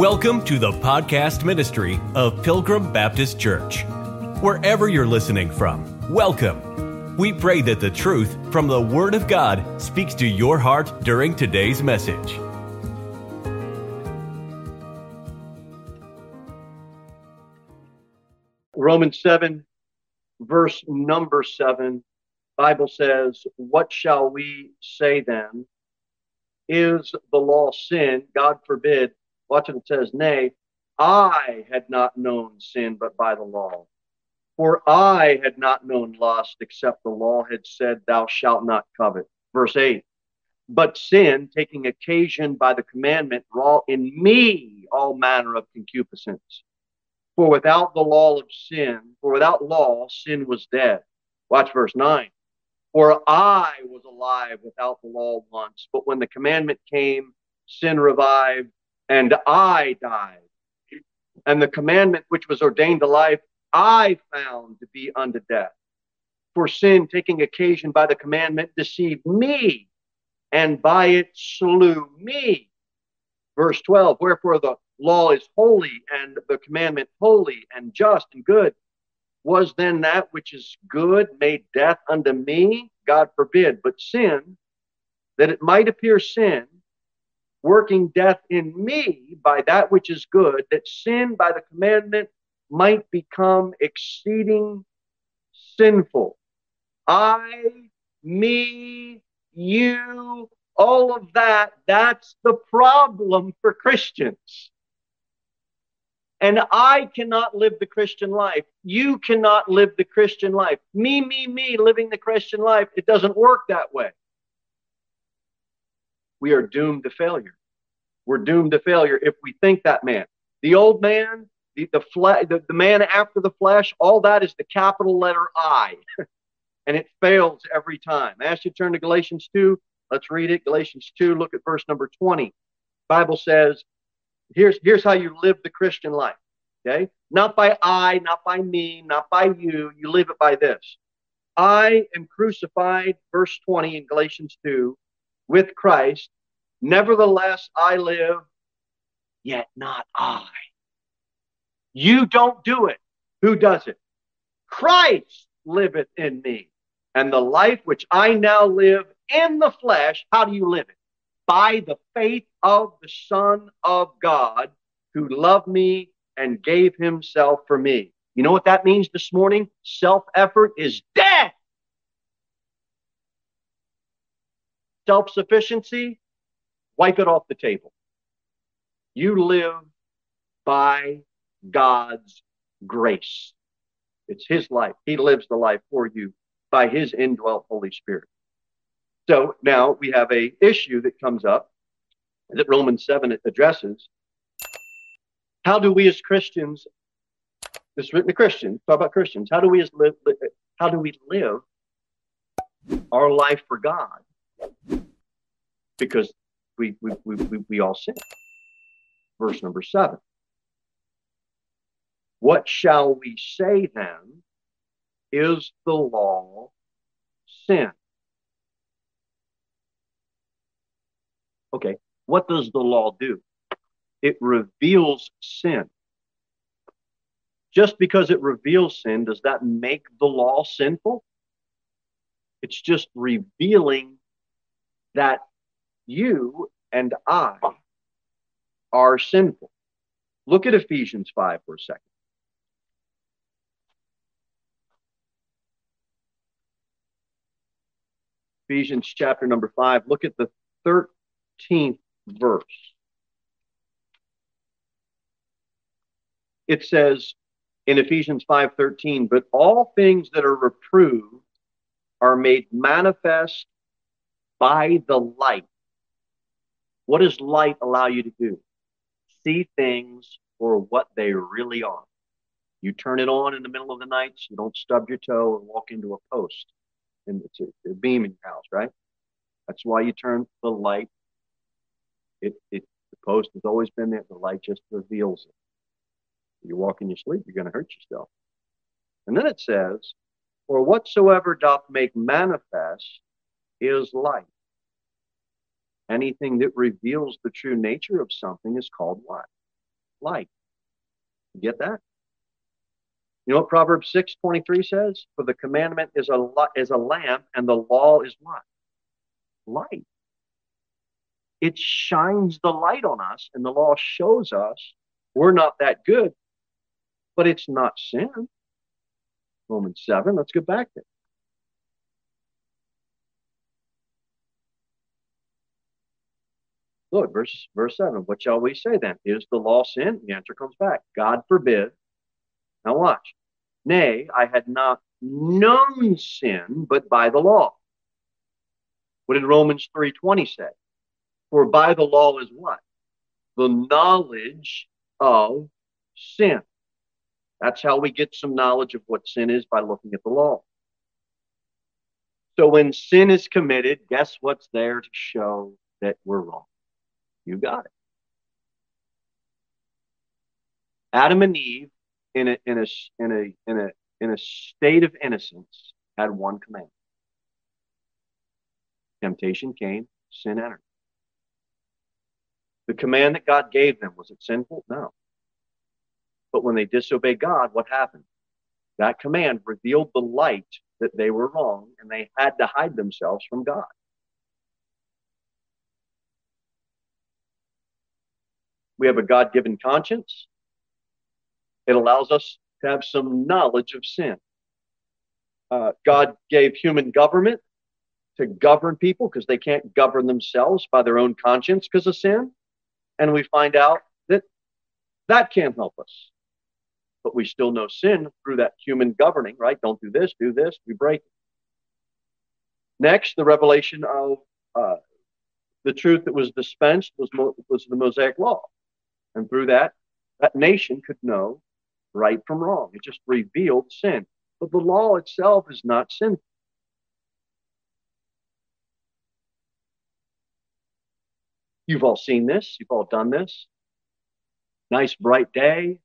Welcome to the podcast ministry of Pilgrim Baptist Church. Wherever you're listening from, welcome. We pray that the truth from the Word of God speaks to your heart during today's message. Romans 7, verse number 7, Bible says, What shall we say then? Is the law sin? God forbid. Watch it says, Nay, I had not known sin but by the law. For I had not known lust except the law had said, Thou shalt not covet. Verse 8. But sin, taking occasion by the commandment, wrought in me all manner of concupiscence. For without the law of sin, for without law, sin was dead. Watch verse 9. For I was alive without the law once, but when the commandment came, sin revived and I died. And the commandment which was ordained to life, I found to be unto death. For sin, taking occasion by the commandment, deceived me, and by it slew me. Verse 12 Wherefore the law is holy, and the commandment holy, and just, and good. Was then that which is good made death unto me? God forbid. But sin, that it might appear sin, working death in me by that which is good, that sin by the commandment might become exceeding sinful. I, me, you, all of that, that's the problem for Christians. And I cannot live the Christian life. You cannot live the Christian life. Me, me, me living the Christian life, it doesn't work that way we are doomed to failure. We're doomed to failure if we think that man. The old man, the the, fle- the, the man after the flesh, all that is the capital letter I. and it fails every time. I ask you to turn to Galatians 2. Let's read it. Galatians 2, look at verse number 20. Bible says, here's, here's how you live the Christian life. Okay? Not by I, not by me, not by you. You live it by this. I am crucified, verse 20 in Galatians 2, with Christ. Nevertheless, I live, yet not I. You don't do it. Who does it? Christ liveth in me. And the life which I now live in the flesh, how do you live it? By the faith of the Son of God who loved me and gave himself for me. You know what that means this morning? Self effort is dead. Self sufficiency, wipe it off the table. You live by God's grace. It's His life. He lives the life for you by His indwelt Holy Spirit. So now we have a issue that comes up that Romans 7 addresses. How do we as Christians, this is written to Christians, talk about Christians, how do we as live, how do we live our life for God because we, we, we, we, we all sin. Verse number seven. What shall we say then? Is the law sin? Okay, what does the law do? It reveals sin. Just because it reveals sin, does that make the law sinful? It's just revealing that you and I are sinful. Look at Ephesians 5 for a second. Ephesians chapter number 5, look at the 13th verse. It says in Ephesians 5:13, "But all things that are reproved are made manifest by the light. What does light allow you to do? See things for what they really are. You turn it on in the middle of the night, so you don't stub your toe and walk into a post and it's a, beam in your house, right? That's why you turn the light. It, it, the post has always been there. The light just reveals it. You walk in your sleep, you're going to hurt yourself. And then it says, For whatsoever doth make manifest is light. Anything that reveals the true nature of something is called what? light. You get that? You know what Proverbs 6 23 says? For the commandment is a is a lamp, and the law is what? Light. It shines the light on us, and the law shows us we're not that good, but it's not sin. Romans 7, let's get back there. Look, verse verse 7. What shall we say then? Is the law sin? The answer comes back. God forbid. Now watch. Nay, I had not known sin but by the law. What did Romans 3:20 say? For by the law is what? The knowledge of sin. That's how we get some knowledge of what sin is by looking at the law. So when sin is committed, guess what's there to show that we're wrong? You got it. Adam and Eve, in a in a in a in a in a state of innocence, had one command. Temptation came, sin entered. The command that God gave them was it sinful? No. But when they disobeyed God, what happened? That command revealed the light that they were wrong and they had to hide themselves from God. We have a God given conscience. It allows us to have some knowledge of sin. Uh, God gave human government to govern people because they can't govern themselves by their own conscience because of sin. And we find out that that can't help us. But we still know sin through that human governing, right? Don't do this, do this, we break it. Next, the revelation of uh, the truth that was dispensed was, was the Mosaic Law. And through that, that nation could know right from wrong. It just revealed sin. But the law itself is not sinful. You've all seen this, you've all done this. Nice bright day,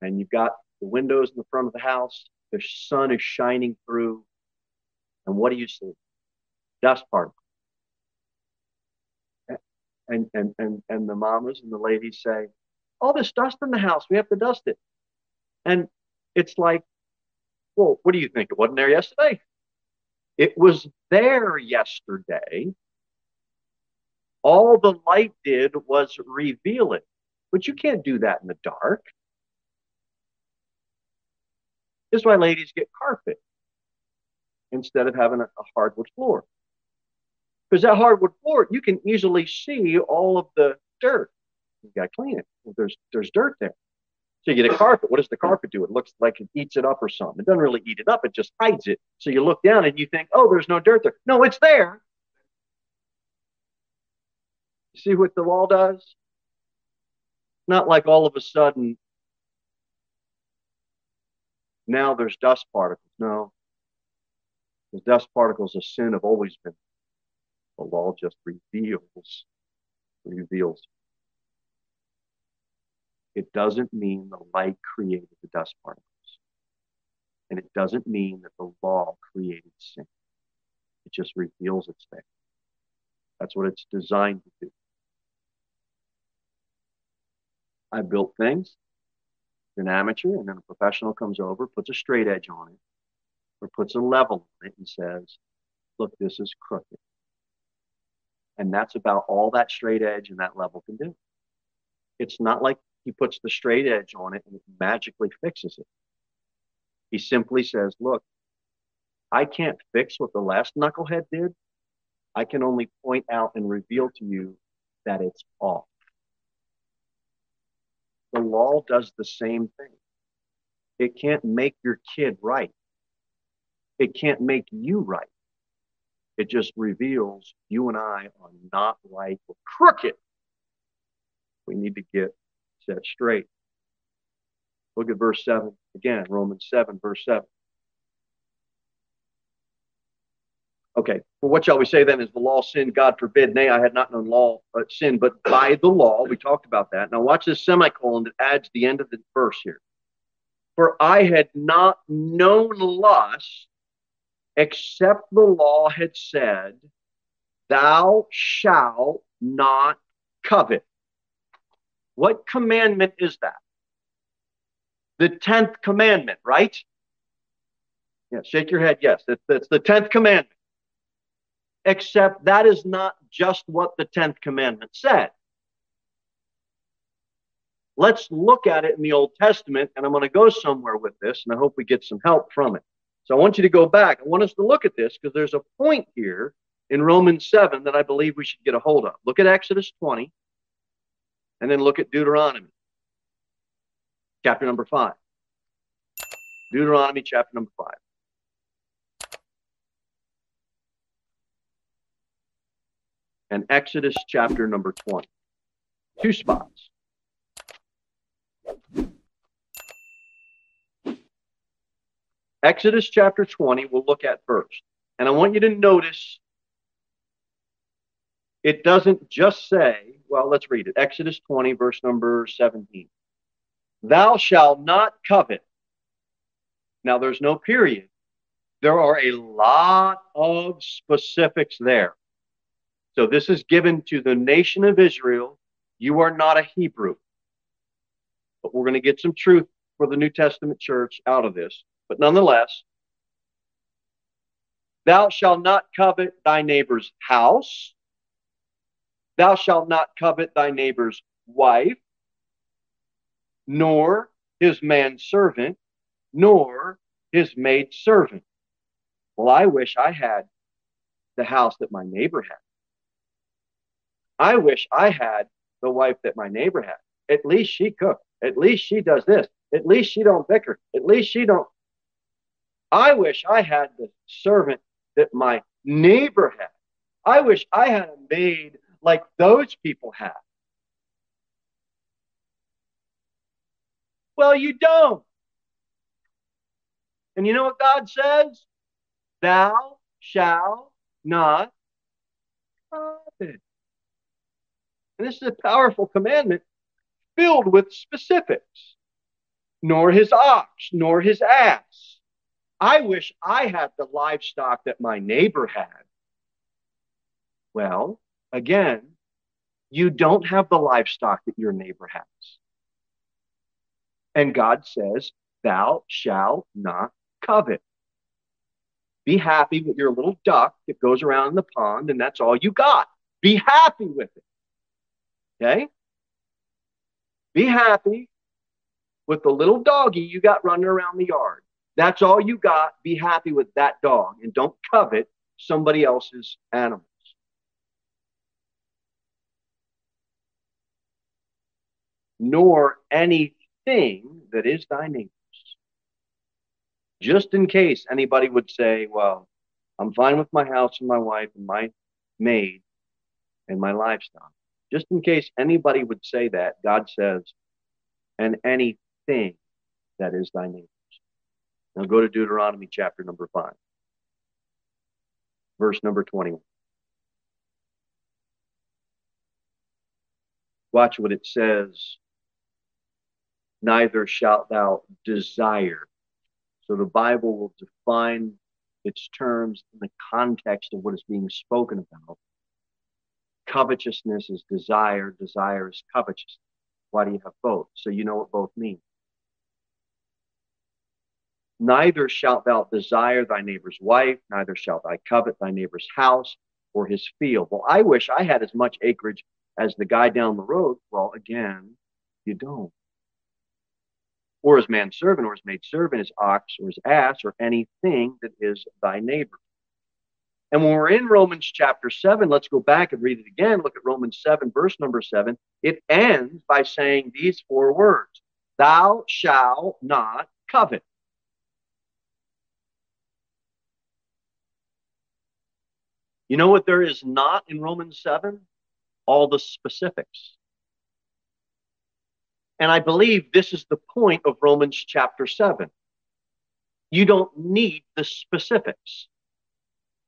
and you've got the windows in the front of the house, the sun is shining through, and what do you see? Dust particles and and and and the mamas and the ladies say, "All this dust in the house, we have to dust it," and it's like, well, what do you think? It wasn't there yesterday. It was there yesterday. All the light did was reveal it, but you can't do that in the dark. This is why ladies get carpet instead of having a, a hardwood floor. Because that hardwood floor, you can easily see all of the dirt. You got to clean it. There's there's dirt there. So you get a carpet. What does the carpet do? It looks like it eats it up or something. It doesn't really eat it up. It just hides it. So you look down and you think, oh, there's no dirt there. No, it's there. You See what the wall does? Not like all of a sudden now there's dust particles. No. The dust particles of sin have always been the law just reveals, reveals. It doesn't mean the light created the dust particles. And it doesn't mean that the law created sin. It just reveals its thing. That's what it's designed to do. I built things. An amateur and then a professional comes over, puts a straight edge on it, or puts a level on it and says, look, this is crooked. And that's about all that straight edge and that level can do. It's not like he puts the straight edge on it and it magically fixes it. He simply says, look, I can't fix what the last knucklehead did. I can only point out and reveal to you that it's off. The law does the same thing. It can't make your kid right. It can't make you right. It just reveals you and I are not right. Crooked. We need to get set straight. Look at verse 7 again, Romans 7, verse 7. Okay, well, what shall we say then? Is the law sin? God forbid. Nay, I had not known law uh, sin, but by the law. We talked about that. Now, watch this semicolon that adds the end of the verse here. For I had not known lust except the law had said, Thou shalt not covet. What commandment is that? The 10th commandment, right? Yeah, shake your head. Yes, it's, it's the 10th commandment. Except that is not just what the 10th commandment said. Let's look at it in the Old Testament, and I'm going to go somewhere with this, and I hope we get some help from it. So I want you to go back. I want us to look at this because there's a point here in Romans 7 that I believe we should get a hold of. Look at Exodus 20, and then look at Deuteronomy, chapter number 5. Deuteronomy, chapter number 5. and Exodus chapter number 20. Two spots. Exodus chapter 20, we'll look at first. And I want you to notice it doesn't just say, well, let's read it. Exodus 20, verse number 17. Thou shalt not covet. Now, there's no period. There are a lot of specifics there. So this is given to the nation of Israel. You are not a Hebrew. But we're going to get some truth for the New Testament church out of this. But nonetheless, thou shalt not covet thy neighbor's house. Thou shalt not covet thy neighbor's wife, nor his manservant, nor his maidservant. Well, I wish I had the house that my neighbor had. I wish I had the wife that my neighbor had. At least she cooks. At least she does this. At least she don't bicker. At least she don't. I wish I had the servant that my neighbor had. I wish I had a maid like those people have. Well, you don't. And you know what God says? Thou shalt not covet. And this is a powerful commandment filled with specifics. Nor his ox, nor his ass. I wish I had the livestock that my neighbor had. Well, again, you don't have the livestock that your neighbor has. And God says, Thou shalt not covet. Be happy with your little duck that goes around in the pond, and that's all you got. Be happy with it. Okay? Be happy with the little doggy you got running around the yard. That's all you got. Be happy with that dog and don't covet somebody else's animals. Nor anything that is thy neighbor's. Just in case anybody would say, well, I'm fine with my house and my wife and my maid and my livestock. Just in case anybody would say that, God says, and anything that is thy neighbor's. Now go to Deuteronomy chapter number 5, verse number 21. Watch what it says. Neither shalt thou desire. So the Bible will define its terms in the context of what is being spoken about Covetousness is desire, desire is covetousness. Why do you have both? So you know what both mean. Neither shalt thou desire thy neighbor's wife, neither shalt thou covet thy neighbor's house or his field. Well, I wish I had as much acreage as the guy down the road. Well, again, you don't. Or his manservant, or his maidservant, his ox, or his ass, or anything that is thy neighbor. And when we're in Romans chapter 7, let's go back and read it again. Look at Romans 7, verse number 7. It ends by saying these four words Thou shalt not covet. You know what there is not in Romans 7? All the specifics. And I believe this is the point of Romans chapter 7. You don't need the specifics.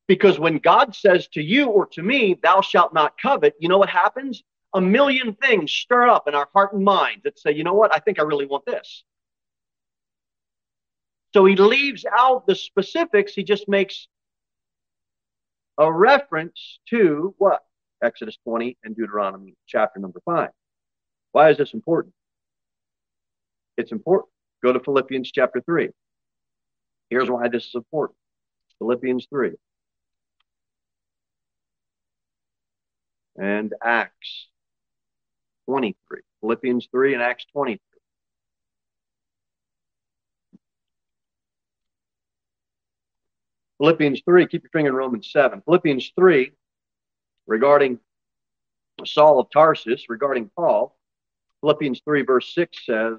Because when God says to you or to me, thou shalt not covet, you know what happens? A million things stir up in our heart and mind that say, you know what? I think I really want this. So he leaves out the specifics. He just makes a reference to what? Exodus 20 and Deuteronomy chapter number 5. Why is this important? It's important. Go to Philippians chapter 3. Here's why this is important Philippians 3. And Acts 23. Philippians 3 and Acts 23. Philippians 3, keep your finger in Romans 7. Philippians 3, regarding Saul of Tarsus, regarding Paul, Philippians 3, verse 6 says,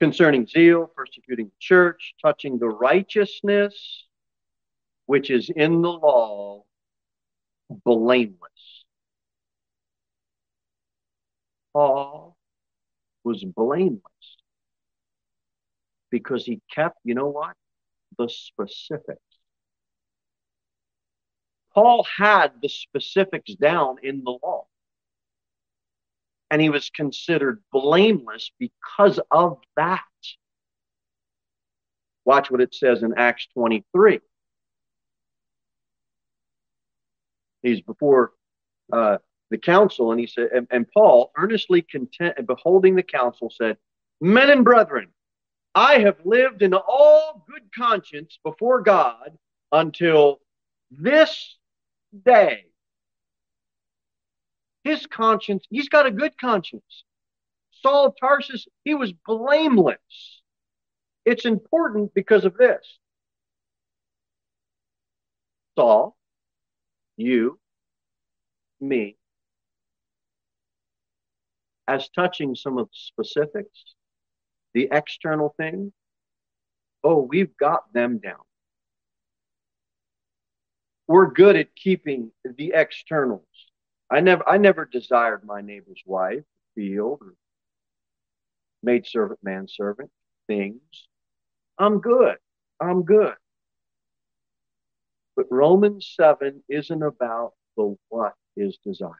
concerning zeal, persecuting the church, touching the righteousness which is in the law, blameless. Paul was blameless because he kept, you know what? The specifics. Paul had the specifics down in the law. And he was considered blameless because of that. Watch what it says in Acts 23. He's before uh, the council, and he said, and, and Paul, earnestly content and beholding the council, said, Men and brethren, I have lived in all good conscience before God until this day. His conscience, he's got a good conscience. Saul of Tarsus, he was blameless. It's important because of this. Saul, you, me, as touching some of the specifics, the external things, oh, we've got them down. We're good at keeping the externals. I never I never desired my neighbor's wife, field, or maid servant, manservant, things. I'm good. I'm good. But Romans 7 isn't about the what is desired.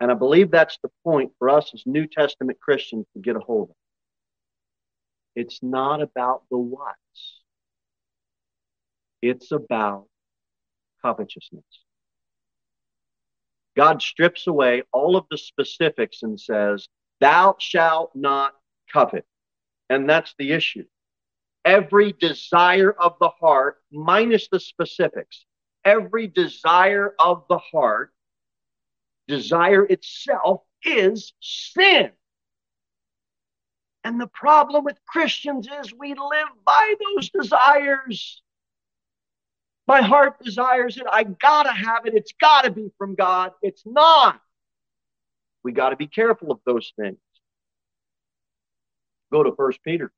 And I believe that's the point for us as New Testament Christians to get a hold of. It's not about the what's, it's about covetousness. God strips away all of the specifics and says, Thou shalt not covet. And that's the issue. Every desire of the heart, minus the specifics, every desire of the heart desire itself is sin. And the problem with Christians is we live by those desires. My heart desires it. I gotta have it. It's gotta be from God. It's not. We gotta be careful of those things. Go to First Peter.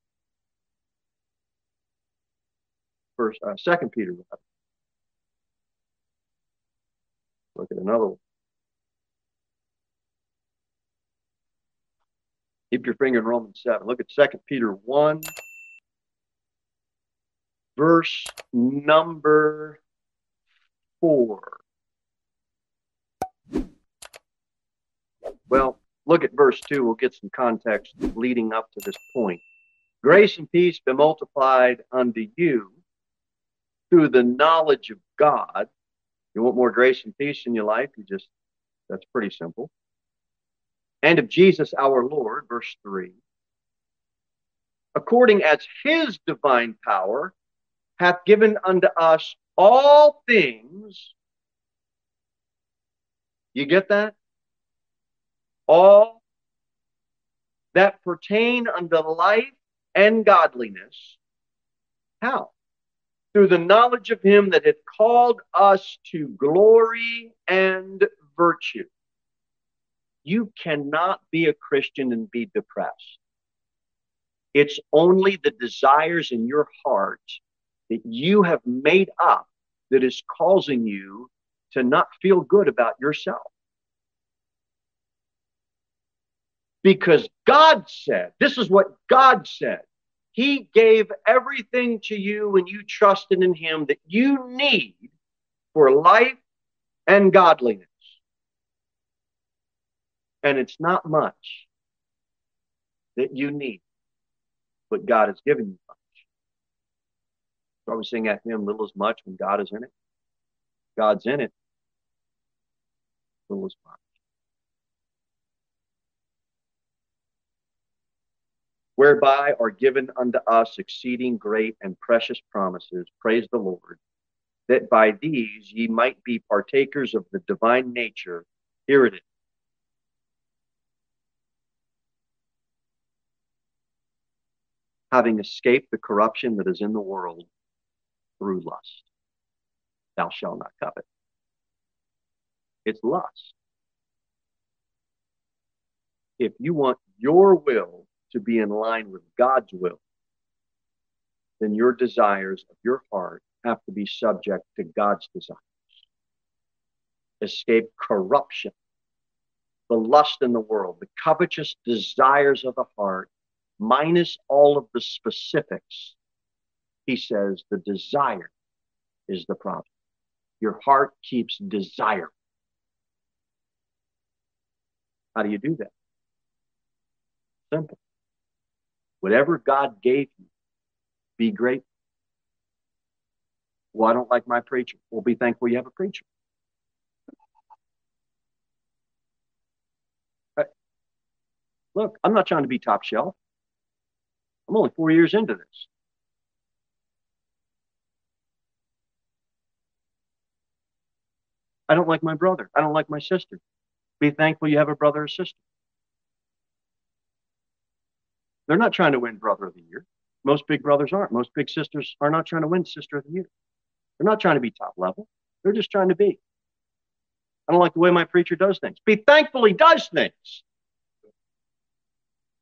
First, uh, Second Peter. Look at another one. Keep your finger in Romans 7. Look at 2 Peter 1, verse number 4. Well, look at verse 2. We'll get some context leading up to this point. Grace and peace be multiplied unto you through the knowledge of God. You want more grace and peace in your life? You just, that's pretty simple and of Jesus our Lord, verse 3, according as his divine power hath given unto us all things. You get that? All that pertain unto life and godliness. How? Through the knowledge of him that hath called us to glory and virtue. You cannot be a Christian and be depressed. It's only the desires in your heart that you have made up that is causing you to not feel good about yourself. Because God said, this is what God said. He gave everything to you and you trusted in Him that you need for life and godliness and it's not much that you need, but God has given you much. So I was saying at him, little as much when God is in it. God's in it. fulfill his promise. Whereby are given unto us exceeding great and precious promises, praise the Lord, that by these ye might be partakers of the divine nature. Here it is. Having escaped the corruption that is in the world through lust. Thou shalt not covet. It's lust. If you want your will to be in line with God's will, then your desires of your heart have to be subject to God's desires. Escape corruption, the lust in the world, the covetous desires of the heart, minus all of the specifics. He says the desire is the problem. Your heart keeps desire. How do you do that? Simple. Whatever God gave you, be grateful. Well, I don't like my preacher. Well, be thankful you have a preacher. Look, I'm not trying to be top shelf. I'm only four years into this. I don't like my brother. I don't like my sister. Be thankful you have a brother or sister. They're not trying to win brother of the year. Most big brothers aren't. Most big sisters are not trying to win sister of the year. They're not trying to be top level. They're just trying to be. I don't like the way my preacher does things. Be thankful he does things.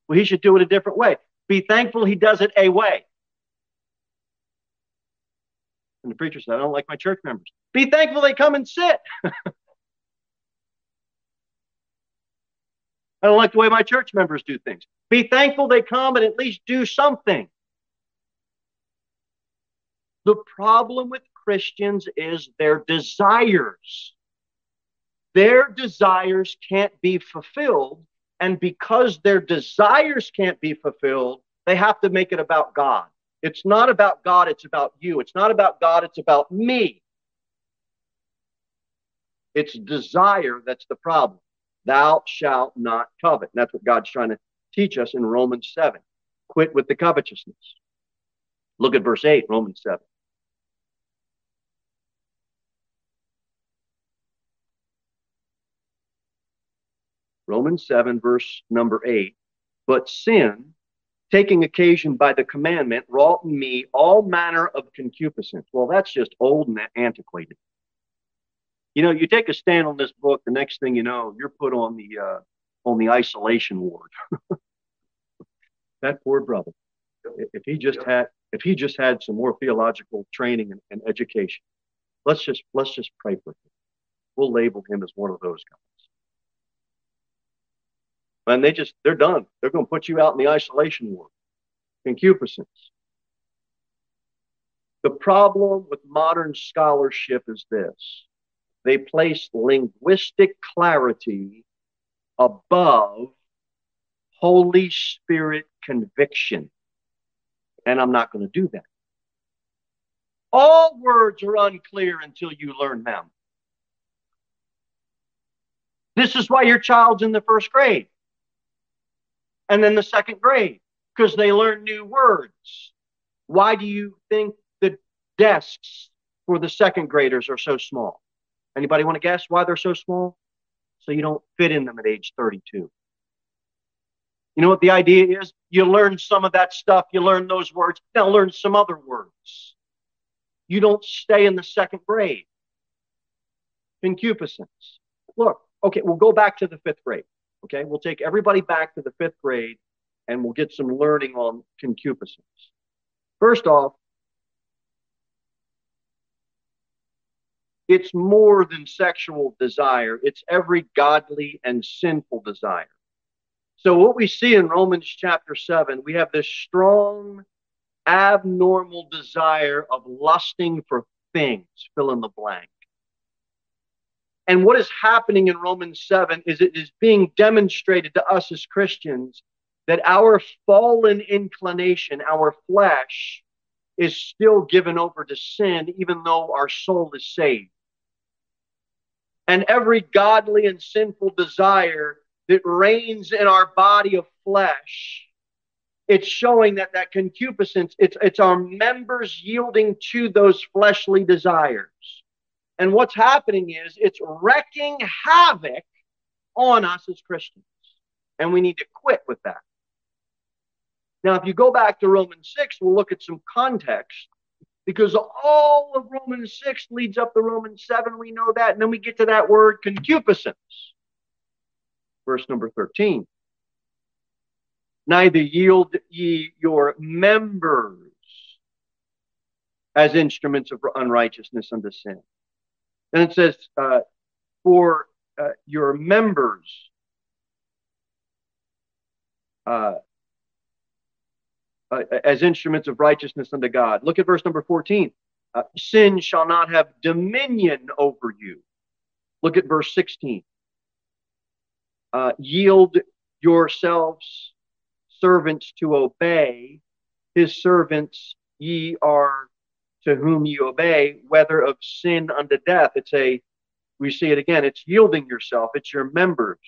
Well, he should do it a different way. Be thankful he does it a way. And the preacher said, I don't like my church members. Be thankful they come and sit. I don't like the way my church members do things. Be thankful they come and at least do something. The problem with Christians is their desires. Their desires can't be fulfilled. And because their desires can't be fulfilled, they have to make it about God. It's not about God, it's about you. It's not about God, it's about me. It's desire that's the problem. Thou shalt not covet. And that's what God's trying to teach us in Romans 7. Quit with the covetousness. Look at verse 8, Romans 7. Romans 7, verse number 8. But sin, taking occasion by the commandment, wrought in me all manner of concupiscence. Well, that's just old and antiquated. You know, you take a stand on this book, the next thing you know, you're put on the uh, on the isolation ward. that poor brother. If he just had if he just had some more theological training and, and education, let's just let's just pray for him. We'll label him as one of those guys. And they just they're done. They're going to put you out in the isolation ward. Concupiscence. The problem with modern scholarship is this they place linguistic clarity above Holy Spirit conviction. And I'm not going to do that. All words are unclear until you learn them. This is why your child's in the first grade and then the second grade because they learn new words. Why do you think the desks for the second graders are so small? Anybody want to guess why they're so small? So you don't fit in them at age 32. You know what the idea is? You learn some of that stuff, you learn those words, now learn some other words. You don't stay in the second grade. Concupiscence. Look, okay, we'll go back to the fifth grade. Okay, we'll take everybody back to the fifth grade and we'll get some learning on concupiscence. First off, it's more than sexual desire, it's every godly and sinful desire. So, what we see in Romans chapter 7, we have this strong, abnormal desire of lusting for things, fill in the blank. And what is happening in Romans 7 is it is being demonstrated to us as Christians that our fallen inclination, our flesh, is still given over to sin, even though our soul is saved. and every godly and sinful desire that reigns in our body of flesh. It's showing that that concupiscence, it's, it's our members yielding to those fleshly desires. And what's happening is it's wrecking havoc on us as Christians. And we need to quit with that. Now, if you go back to Romans 6, we'll look at some context because all of Romans 6 leads up to Romans 7. We know that. And then we get to that word concupiscence. Verse number 13. Neither yield ye your members as instruments of unrighteousness unto sin. And it says, uh, for uh, your members uh, uh, as instruments of righteousness unto God. Look at verse number 14. Uh, sin shall not have dominion over you. Look at verse 16. Uh, yield yourselves servants to obey. His servants ye are to whom you obey, whether of sin unto death. It's a, we see it again, it's yielding yourself, it's your members.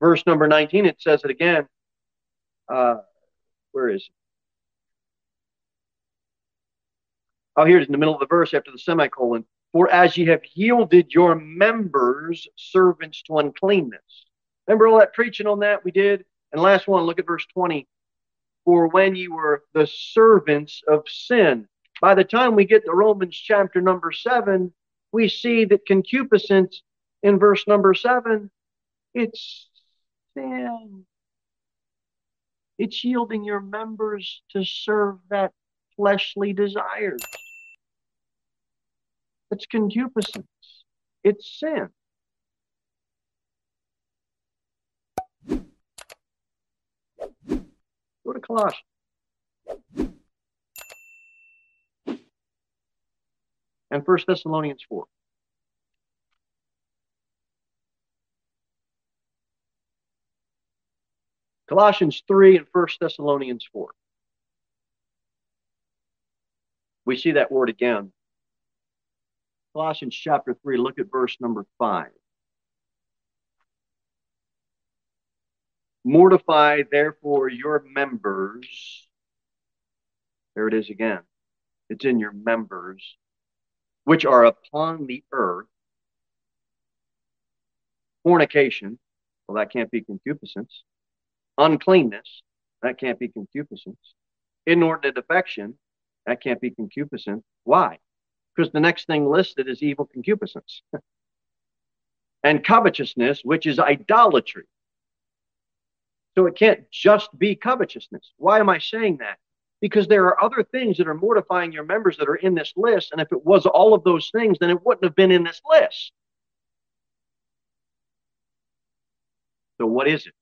Verse number 19, it says it again. Uh, where is it? Oh, here it is in the middle of the verse after the semicolon. For as ye have yielded your members servants to uncleanness. Remember all that preaching on that we did? And last one, look at verse 20. For when you were the servants of sin. By the time we get to Romans chapter number seven, we see that concupiscence in verse number seven, it's sin. It's yielding your members to serve that fleshly desires. It's concupiscence. It's sin. Go to Colossians. And First Thessalonians 4. Colossians 3 and 1 Thessalonians 4. We see that word again. Colossians chapter 3, look at verse number 5. Mortify therefore your members. There it is again. It's in your members, which are upon the earth. Fornication, well, that can't be concupiscence uncleanness, that can't be concupiscence. Inordinate affection, that can't be concupiscence. Why? Because the next thing listed is evil concupiscence. and covetousness, which is idolatry. So it can't just be covetousness. Why am I saying that? Because there are other things that are mortifying your members that are in this list. And if it was all of those things, then it wouldn't have been in this list. So, what is it?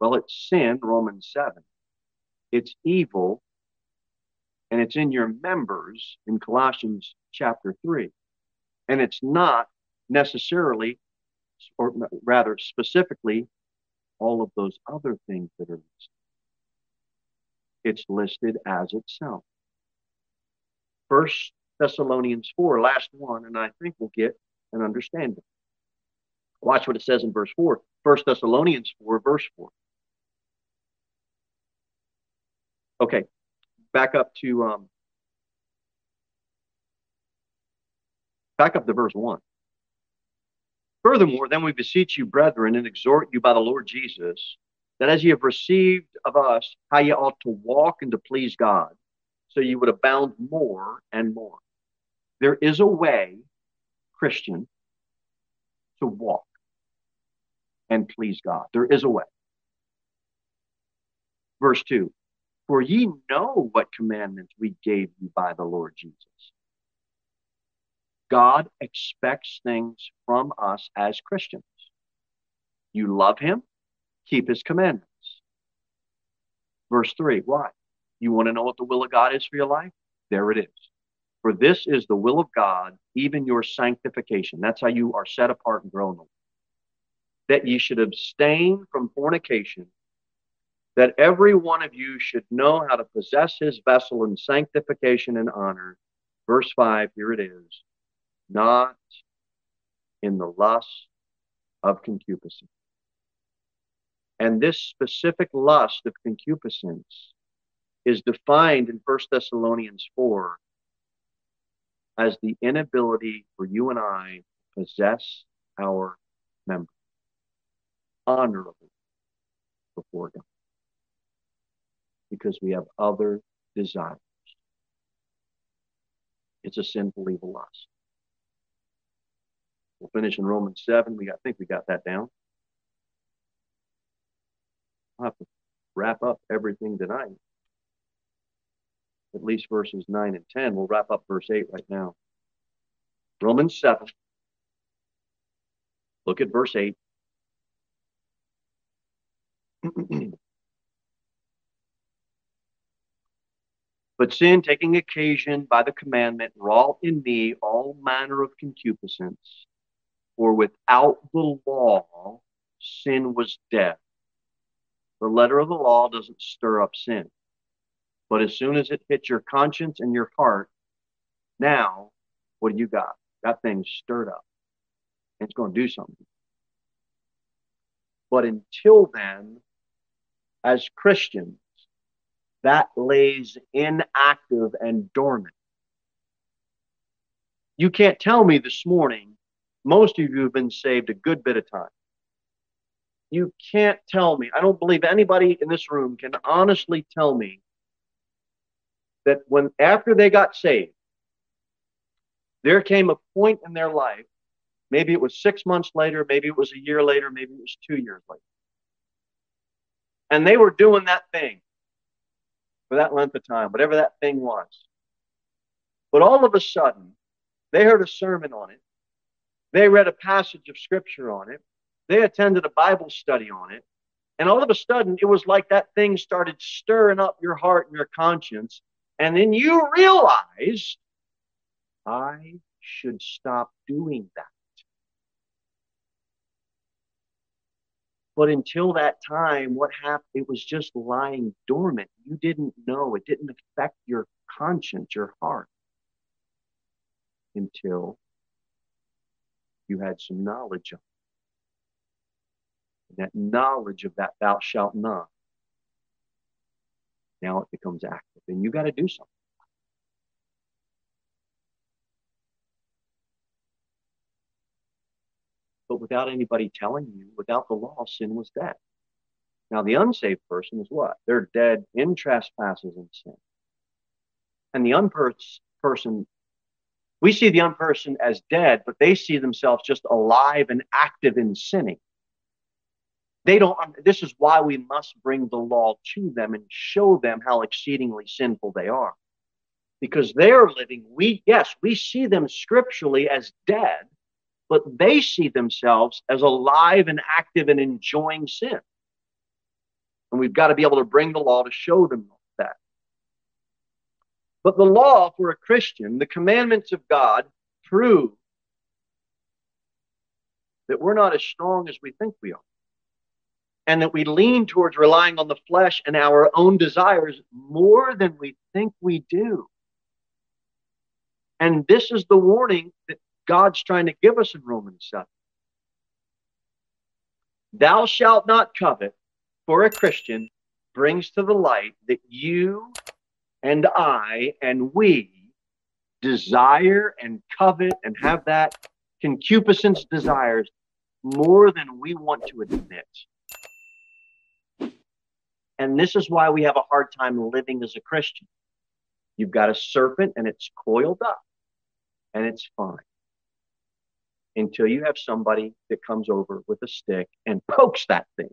Well, it's sin, Romans 7. It's evil, and it's in your members in Colossians chapter 3. And it's not necessarily, or rather specifically, all of those other things that are listed. It's listed as itself. First Thessalonians 4, last one, and I think we'll get an understanding. Watch what it says in verse 4. First Thessalonians 4, verse 4. Okay, back up to um, back up to verse one. Furthermore, then we beseech you, brethren, and exhort you by the Lord Jesus, that as ye have received of us how ye ought to walk and to please God, so you would abound more and more. There is a way, Christian, to walk and please God. There is a way. Verse 2 for ye know what commandments we gave you by the Lord Jesus. God expects things from us as Christians. You love him, keep his commandments. Verse 3 why? You want to know what the will of God is for your life? There it is. For this is the will of God, even your sanctification. That's how you are set apart and grown. That ye should abstain from fornication that every one of you should know how to possess his vessel in sanctification and honor. Verse 5, here it is. Not in the lust of concupiscence. And this specific lust of concupiscence is defined in 1 Thessalonians 4 as the inability for you and I to possess our members honorably before God because we have other desires. It's a sinful, evil lust. We'll finish in Romans 7. We I think we got that down. I'll have to wrap up everything tonight. At least verses 9 and 10. We'll wrap up verse 8 right now. Romans 7. Look at verse 8. But sin, taking occasion by the commandment, wrought in me all manner of concupiscence. For without the law, sin was death. The letter of the law doesn't stir up sin. But as soon as it hits your conscience and your heart, now, what do you got? That thing's stirred up. It's going to do something. But until then, as Christians, that lays inactive and dormant. You can't tell me this morning, most of you have been saved a good bit of time. You can't tell me, I don't believe anybody in this room can honestly tell me that when after they got saved, there came a point in their life, maybe it was six months later, maybe it was a year later, maybe it was two years later. And they were doing that thing for that length of time, whatever that thing was. But all of a sudden, they heard a sermon on it. They read a passage of scripture on it. They attended a Bible study on it. And all of a sudden, it was like that thing started stirring up your heart and your conscience. And then you realized, I should stop doing that. But until that time, what happened? It was just lying dormant. You didn't know. It didn't affect your conscience, your heart, until you had some knowledge of it. That knowledge of that thou shalt not. Now it becomes active. And you got to do something. but without anybody telling you, without the law, sin was dead. Now, the unsaved person is what? They're dead in trespasses and sin. And the unperson, person, we see the unperson as dead, but they see themselves just alive and active in sinning. They don't, um, this is why we must bring the law to them and show them how exceedingly sinful they are. Because they're living, we, yes, we see them scripturally as dead, but they see themselves as alive and active and enjoying sin. And we've got to be able to bring the law to show them that. But the law for a Christian, the commandments of God, prove that we're not as strong as we think we are. And that we lean towards relying on the flesh and our own desires more than we think we do. And this is the warning that God's trying to give us in Romans 7. Thou shalt not covet, for a Christian brings to the light that you and I and we desire and covet and have that concupiscence desires more than we want to admit. And this is why we have a hard time living as a Christian. You've got a serpent and it's coiled up and it's fine until you have somebody that comes over with a stick and pokes that thing.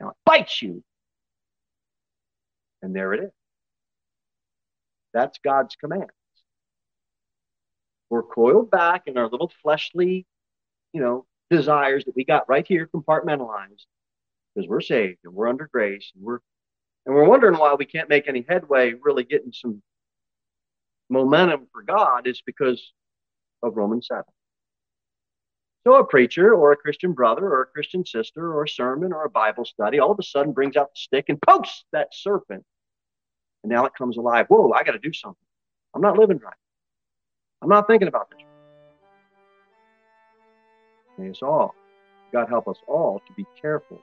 Now it bites you. And there it is. That's God's commands. We're coiled back in our little fleshly, you know, desires that we got right here compartmentalized because we're saved and we're under grace and we're and we're wondering why we can't make any headway really getting some momentum for God is because of Romans 7. So a preacher or a Christian brother or a Christian sister or a sermon or a Bible study all of a sudden brings out the stick and pokes that serpent. And now it comes alive. Whoa, I got to do something. I'm not living right. I'm not thinking about this. May us all, God help us all to be careful